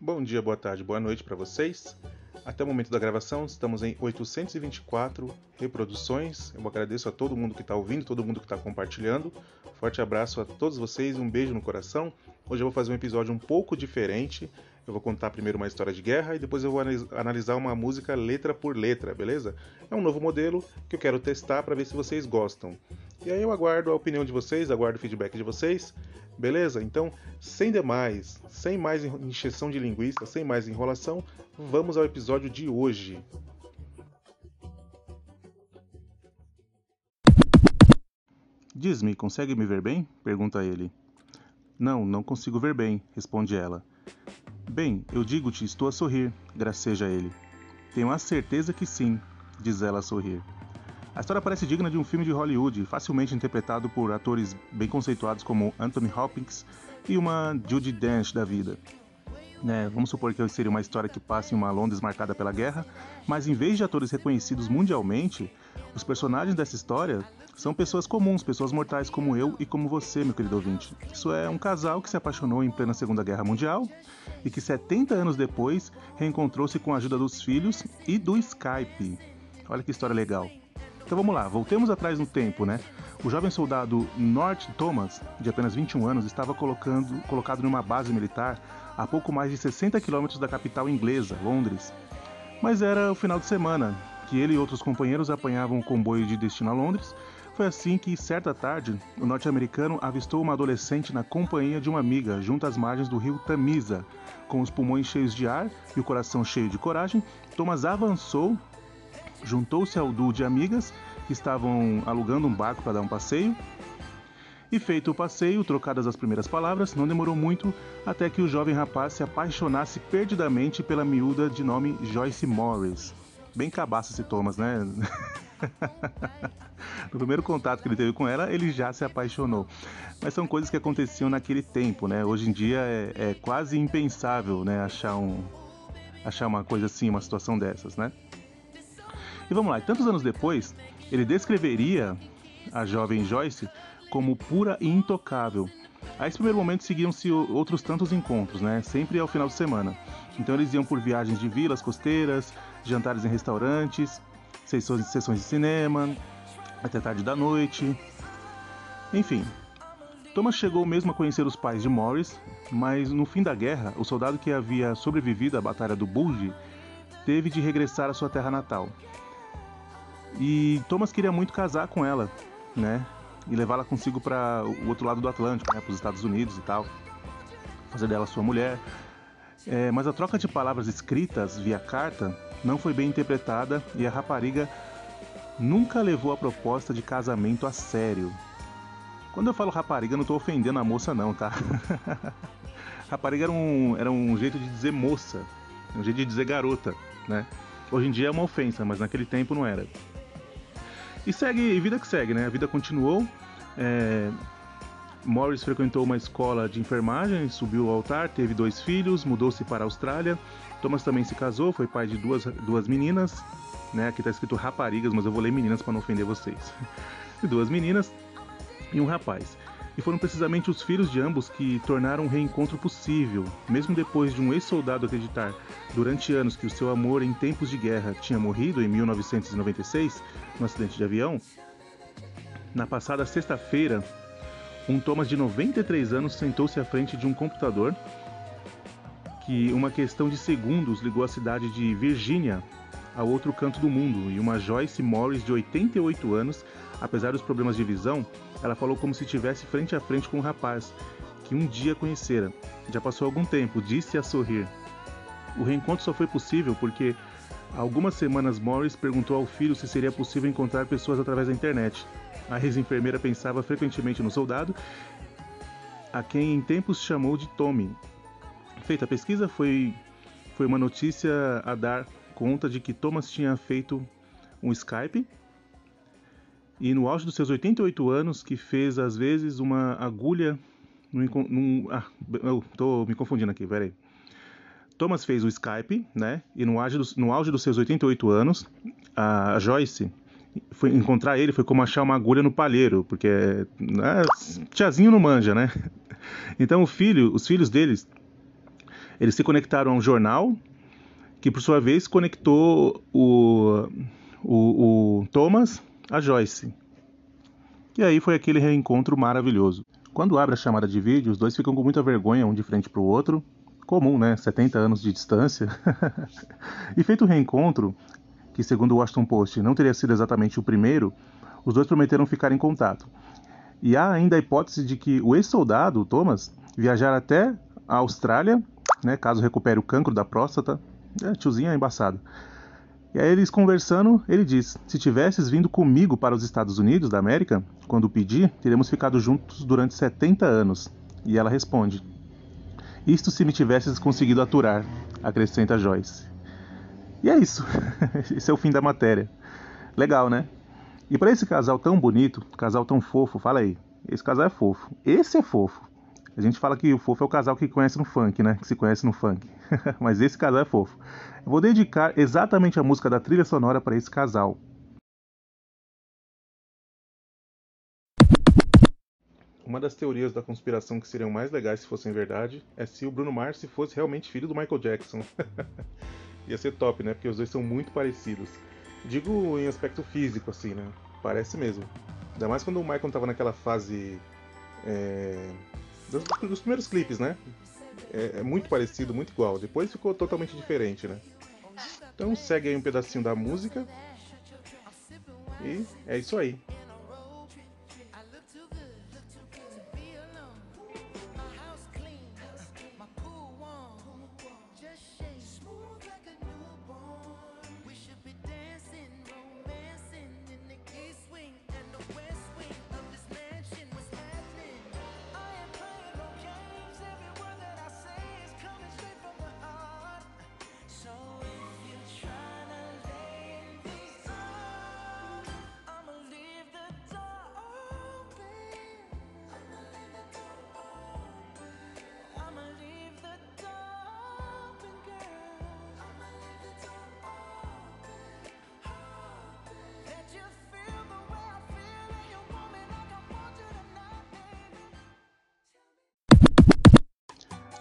Bom dia, boa tarde, boa noite para vocês. Até o momento da gravação, estamos em 824 reproduções. Eu agradeço a todo mundo que está ouvindo, todo mundo que está compartilhando. Forte abraço a todos vocês, um beijo no coração. Hoje eu vou fazer um episódio um pouco diferente. Eu vou contar primeiro uma história de guerra e depois eu vou analisar uma música letra por letra, beleza? É um novo modelo que eu quero testar para ver se vocês gostam. E aí eu aguardo a opinião de vocês, aguardo o feedback de vocês. Beleza? Então, sem demais, sem mais encheção de linguiça, sem mais enrolação, vamos ao episódio de hoje. Diz-me, consegue me ver bem? pergunta ele. Não, não consigo ver bem, responde ela. Bem, eu digo-te, estou a sorrir, graceja ele. Tenho a certeza que sim, diz ela a sorrir. A história parece digna de um filme de Hollywood, facilmente interpretado por atores bem conceituados como Anthony Hopkins e uma Judy Dench da vida. É, vamos supor que seria uma história que passe em uma Londres marcada pela guerra, mas em vez de atores reconhecidos mundialmente, os personagens dessa história são pessoas comuns, pessoas mortais como eu e como você, meu querido ouvinte. Isso é um casal que se apaixonou em plena Segunda Guerra Mundial e que 70 anos depois reencontrou-se com a ajuda dos filhos e do Skype. Olha que história legal. Então vamos lá, voltemos atrás no tempo, né? O jovem soldado Nort Thomas, de apenas 21 anos, estava colocando, colocado numa base militar a pouco mais de 60 quilômetros da capital inglesa, Londres. Mas era o final de semana, que ele e outros companheiros apanhavam o comboio de destino a Londres. Foi assim que, certa tarde, o norte-americano avistou uma adolescente na companhia de uma amiga, junto às margens do rio Tamisa. Com os pulmões cheios de ar e o coração cheio de coragem, Thomas avançou juntou-se ao duo de amigas que estavam alugando um barco para dar um passeio. E feito o passeio, trocadas as primeiras palavras, não demorou muito até que o jovem rapaz se apaixonasse perdidamente pela miúda de nome Joyce Morris. Bem cabaço esse Thomas, né? no primeiro contato que ele teve com ela, ele já se apaixonou. Mas são coisas que aconteciam naquele tempo, né? Hoje em dia é, é quase impensável, né? Achar um, achar uma coisa assim, uma situação dessas, né? E vamos lá, tantos anos depois, ele descreveria a jovem Joyce como pura e intocável. A esse primeiro momento seguiam-se outros tantos encontros, né? Sempre ao final de semana. Então eles iam por viagens de vilas costeiras, jantares em restaurantes, sessões, sessões de cinema, até tarde da noite. Enfim, Thomas chegou mesmo a conhecer os pais de Morris, mas no fim da guerra, o soldado que havia sobrevivido à Batalha do Bulge teve de regressar à sua terra natal. E Thomas queria muito casar com ela, né? E levá-la consigo para o outro lado do Atlântico, né? Para os Estados Unidos e tal. Fazer dela sua mulher. É, mas a troca de palavras escritas via carta não foi bem interpretada e a rapariga nunca levou a proposta de casamento a sério. Quando eu falo rapariga, não estou ofendendo a moça, não, tá? rapariga era um, era um jeito de dizer moça, um jeito de dizer garota, né? Hoje em dia é uma ofensa, mas naquele tempo não era. E segue, vida que segue, né? A vida continuou. É... Morris frequentou uma escola de enfermagem, subiu ao altar, teve dois filhos, mudou-se para a Austrália. Thomas também se casou, foi pai de duas, duas meninas, né? Aqui está escrito raparigas, mas eu vou ler meninas para não ofender vocês. duas meninas e um rapaz. E foram precisamente os filhos de ambos que tornaram o reencontro possível, mesmo depois de um ex-soldado acreditar durante anos que o seu amor em tempos de guerra tinha morrido em 1996 no acidente de avião. Na passada sexta-feira, um Thomas de 93 anos sentou-se à frente de um computador que uma questão de segundos ligou a cidade de Virgínia ao outro canto do mundo e uma Joyce Morris de 88 anos, apesar dos problemas de visão, ela falou como se estivesse frente a frente com um rapaz que um dia conhecera. Já passou algum tempo, disse a sorrir. O reencontro só foi possível porque há algumas semanas Morris perguntou ao filho se seria possível encontrar pessoas através da internet. A ex-enfermeira pensava frequentemente no soldado, a quem em tempos chamou de Tommy. Feita a pesquisa, foi, foi uma notícia a dar conta de que Thomas tinha feito um Skype e no auge dos seus 88 anos que fez às vezes uma agulha num, num ah, eu tô me confundindo aqui, peraí. Thomas fez o Skype, né? E no auge, dos, no auge dos seus 88 anos, a Joyce foi encontrar ele foi como achar uma agulha no palheiro, porque né, tiazinho não manja, né? Então o filho, os filhos deles Eles se conectaram a um jornal, que por sua vez conectou o, o, o Thomas a Joyce. E aí foi aquele reencontro maravilhoso. Quando abre a chamada de vídeo, os dois ficam com muita vergonha um de frente para o outro. Comum, né? 70 anos de distância. e feito o reencontro, que segundo o Washington Post não teria sido exatamente o primeiro, os dois prometeram ficar em contato. E há ainda a hipótese de que o ex-soldado, Thomas, viajar até a Austrália, né, caso recupere o cancro da próstata. É, tiozinho é embaçado. E aí eles conversando, ele diz: Se tivesses vindo comigo para os Estados Unidos da América, quando pedi, teríamos ficado juntos durante 70 anos. E ela responde: Isto se me tivesses conseguido aturar, acrescenta Joyce. E é isso. Esse é o fim da matéria. Legal, né? E para esse casal tão bonito, casal tão fofo, fala aí. Esse casal é fofo. Esse é fofo. A gente fala que o fofo é o casal que conhece no funk, né? Que se conhece no funk. Mas esse casal é fofo. Eu vou dedicar exatamente a música da trilha sonora para esse casal. Uma das teorias da conspiração que seriam mais legais se fossem verdade é se o Bruno Mars fosse realmente filho do Michael Jackson. Ia ser top, né? Porque os dois são muito parecidos. Digo em aspecto físico, assim, né? Parece mesmo. Ainda mais quando o Michael tava naquela fase. É, dos, dos, primeiros clipes, né? É, é, muito parecido, muito igual. Depois ficou totalmente diferente, né? Então segue aí um pedacinho da música. E é isso aí.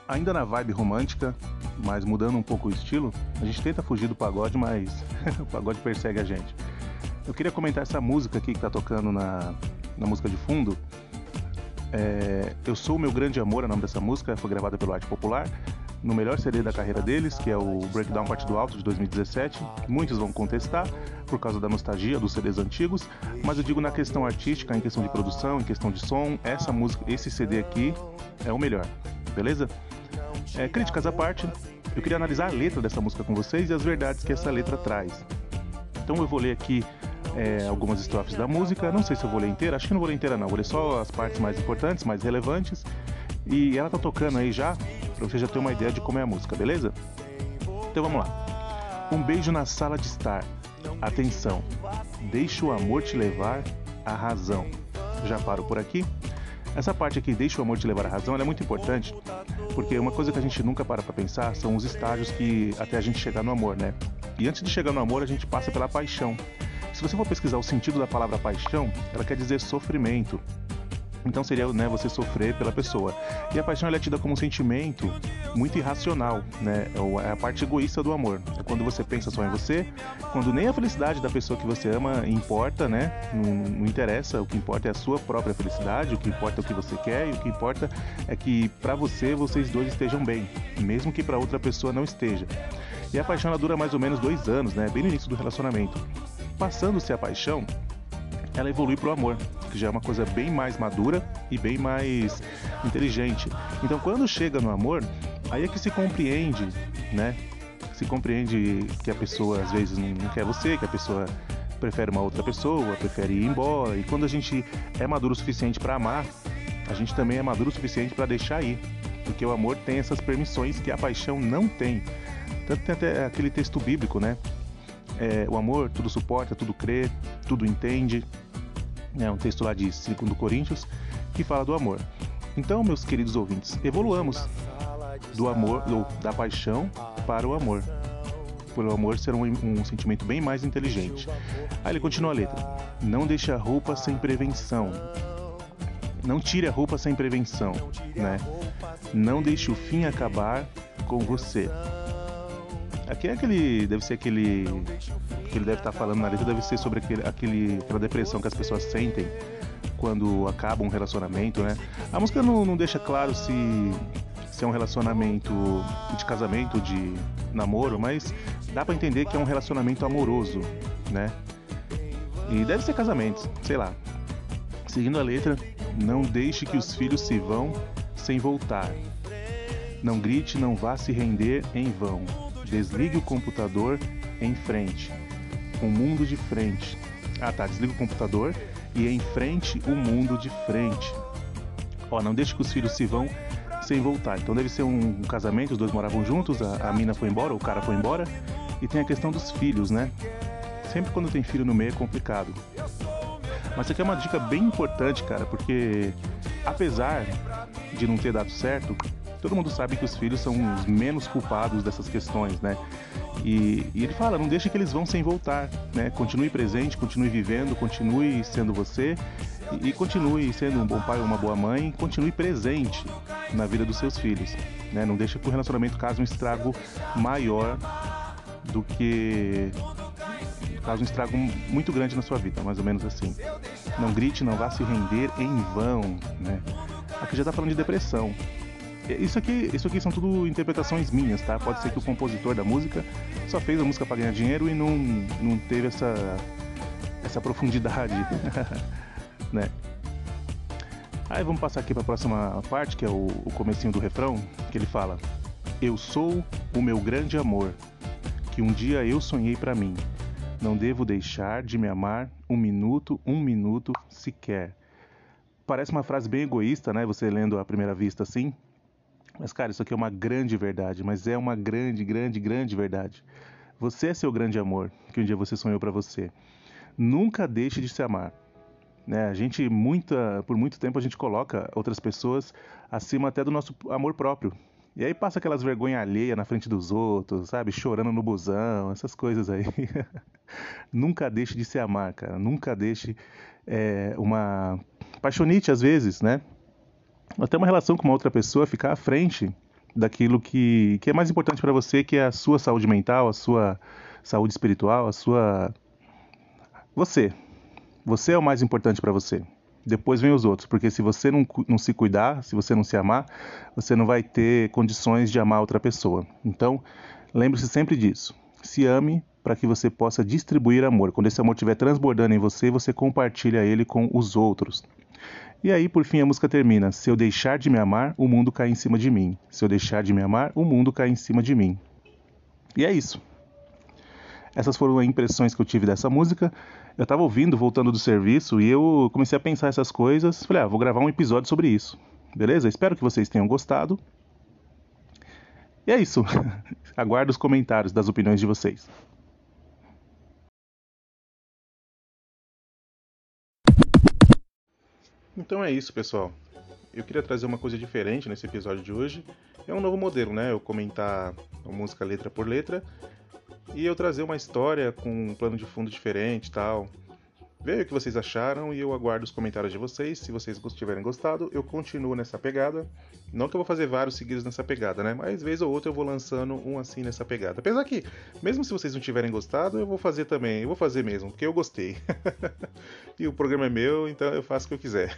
Ainda na vibe romântica, mas mudando um pouco o estilo, a gente tenta fugir do pagode, mas o pagode persegue a gente. Eu queria comentar essa música aqui que tá tocando na, na música de fundo. É, eu Sou o Meu Grande Amor, é o nome dessa música, foi gravada pelo Arte Popular, no melhor CD da carreira deles, que é o Breakdown Parte do Alto de 2017. Muitos vão contestar por causa da nostalgia dos CDs antigos, mas eu digo na questão artística, em questão de produção, em questão de som, essa música, esse CD aqui é o melhor, beleza? É, críticas à parte, eu queria analisar a letra dessa música com vocês e as verdades que essa letra traz. Então eu vou ler aqui é, algumas estrofes da música, não sei se eu vou ler inteira, acho que não vou ler inteira não, vou ler só as partes mais importantes, mais relevantes. E ela tá tocando aí já, pra você já ter uma ideia de como é a música, beleza? Então vamos lá. Um beijo na sala de estar. Atenção, deixa o amor te levar à razão. Já paro por aqui. Essa parte aqui, deixa o amor te levar à razão, é muito importante, porque uma coisa que a gente nunca para pra pensar são os estágios que até a gente chegar no amor, né? E antes de chegar no amor, a gente passa pela paixão. Se você for pesquisar o sentido da palavra paixão, ela quer dizer sofrimento, então seria né, você sofrer pela pessoa. E a paixão é tida como um sentimento muito irracional, né? É, é a parte egoísta do amor. É quando você pensa só em você, quando nem a felicidade da pessoa que você ama importa, né? Não, não interessa, o que importa é a sua própria felicidade, o que importa é o que você quer e o que importa é que para você vocês dois estejam bem, mesmo que para outra pessoa não esteja. E a paixão ela dura mais ou menos dois anos, né? Bem no início do relacionamento. Passando-se a paixão, ela evolui para o amor, que já é uma coisa bem mais madura e bem mais inteligente. Então, quando chega no amor, aí é que se compreende, né? Se compreende que a pessoa às vezes não quer você, que a pessoa prefere uma outra pessoa, prefere ir embora. E quando a gente é maduro o suficiente para amar, a gente também é maduro o suficiente para deixar ir. Porque o amor tem essas permissões que a paixão não tem. Tanto tem até aquele texto bíblico, né? É, o amor tudo suporta, tudo crê, tudo entende, é um texto lá de 2 Coríntios que fala do amor. Então, meus queridos ouvintes, evoluamos do amor, ou da paixão para o amor. Por o amor ser um, um sentimento bem mais inteligente. Aí ele continua a letra: Não deixe a roupa sem prevenção. Não tire a roupa sem prevenção, né? Não deixe o fim acabar com você. Aqui é aquele. Deve ser aquele. Que ele deve estar falando na letra, deve ser sobre aquele, aquele, aquela depressão que as pessoas sentem quando acaba um relacionamento, né? A música não, não deixa claro se, se é um relacionamento de casamento, de namoro, mas dá para entender que é um relacionamento amoroso, né? E deve ser casamento, sei lá. Seguindo a letra, não deixe que os filhos se vão sem voltar. Não grite, não vá se render em vão. Desligue o computador em frente. O mundo de frente. Ah tá, desliga o computador e em frente o mundo de frente. Ó, não deixe que os filhos se vão sem voltar. Então deve ser um, casamento, os dois moravam juntos, a, a mina foi embora, o cara foi embora. E tem a questão dos filhos, né? Sempre quando tem filho no meio é complicado. Mas isso aqui é uma dica bem importante, cara, porque apesar de não ter dado certo, todo mundo sabe que os filhos são os menos culpados dessas questões, né? E, e, ele fala, não deixe que eles vão sem voltar, né? Continue presente, continue vivendo, continue sendo você e, e continue sendo um bom pai ou uma boa mãe, continue presente na vida dos seus filhos, né? Não deixe que o relacionamento cause um estrago maior do que causa um estrago muito grande na sua vida, mais ou menos assim. Não grite, não vá se render em vão, né? Aqui já está falando de depressão. Isso aqui, isso aqui são tudo interpretações minhas, tá? Pode ser que o compositor da música só fez a música para ganhar dinheiro e não, não teve essa, essa profundidade, né? Aí vamos passar aqui para a próxima parte, que é o, o comecinho do refrão, que ele fala: Eu sou o meu grande amor, que um dia eu sonhei para mim. Não devo deixar de me amar um minuto, um minuto sequer. Parece uma frase bem egoísta, né? Você lendo à primeira vista assim. Mas, cara, isso aqui é uma grande verdade. Mas é uma grande, grande, grande verdade. Você é seu grande amor, que um dia você sonhou para você. Nunca deixe de se amar. Né? A gente, muita, por muito tempo, a gente coloca outras pessoas acima até do nosso amor próprio. E aí passa aquelas vergonha alheia na frente dos outros, sabe? Chorando no busão, essas coisas aí. Nunca deixe de se amar, cara. Nunca deixe é, uma paixonite, às vezes, né? Até uma relação com uma outra pessoa ficar à frente daquilo que, que é mais importante para você, que é a sua saúde mental, a sua saúde espiritual, a sua. Você. Você é o mais importante para você depois vem os outros, porque se você não, não se cuidar, se você não se amar, você não vai ter condições de amar outra pessoa. Então, lembre-se sempre disso. Se ame para que você possa distribuir amor. Quando esse amor estiver transbordando em você, você compartilha ele com os outros. E aí, por fim, a música termina: Se eu deixar de me amar, o mundo cai em cima de mim. Se eu deixar de me amar, o mundo cai em cima de mim. E é isso. Essas foram as impressões que eu tive dessa música. Eu estava ouvindo, voltando do serviço, e eu comecei a pensar essas coisas. Falei, ah, vou gravar um episódio sobre isso. Beleza? Espero que vocês tenham gostado. E é isso. Aguardo os comentários das opiniões de vocês. Então é isso, pessoal. Eu queria trazer uma coisa diferente nesse episódio de hoje. É um novo modelo, né? Eu comentar a música letra por letra e eu trazer uma história com um plano de fundo diferente tal. Veja o que vocês acharam e eu aguardo os comentários de vocês. Se vocês tiverem gostado, eu continuo nessa pegada. Não que eu vou fazer vários seguidos nessa pegada, né? Mas vez ou outra eu vou lançando um assim nessa pegada. Apesar que, mesmo se vocês não tiverem gostado, eu vou fazer também. Eu vou fazer mesmo, porque eu gostei. e o programa é meu, então eu faço o que eu quiser.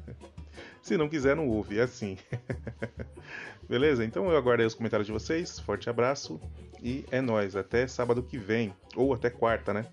se não quiser, não ouve. É assim. Beleza? Então eu aguardo aí os comentários de vocês. Forte abraço e é nós. Até sábado que vem. Ou até quarta, né?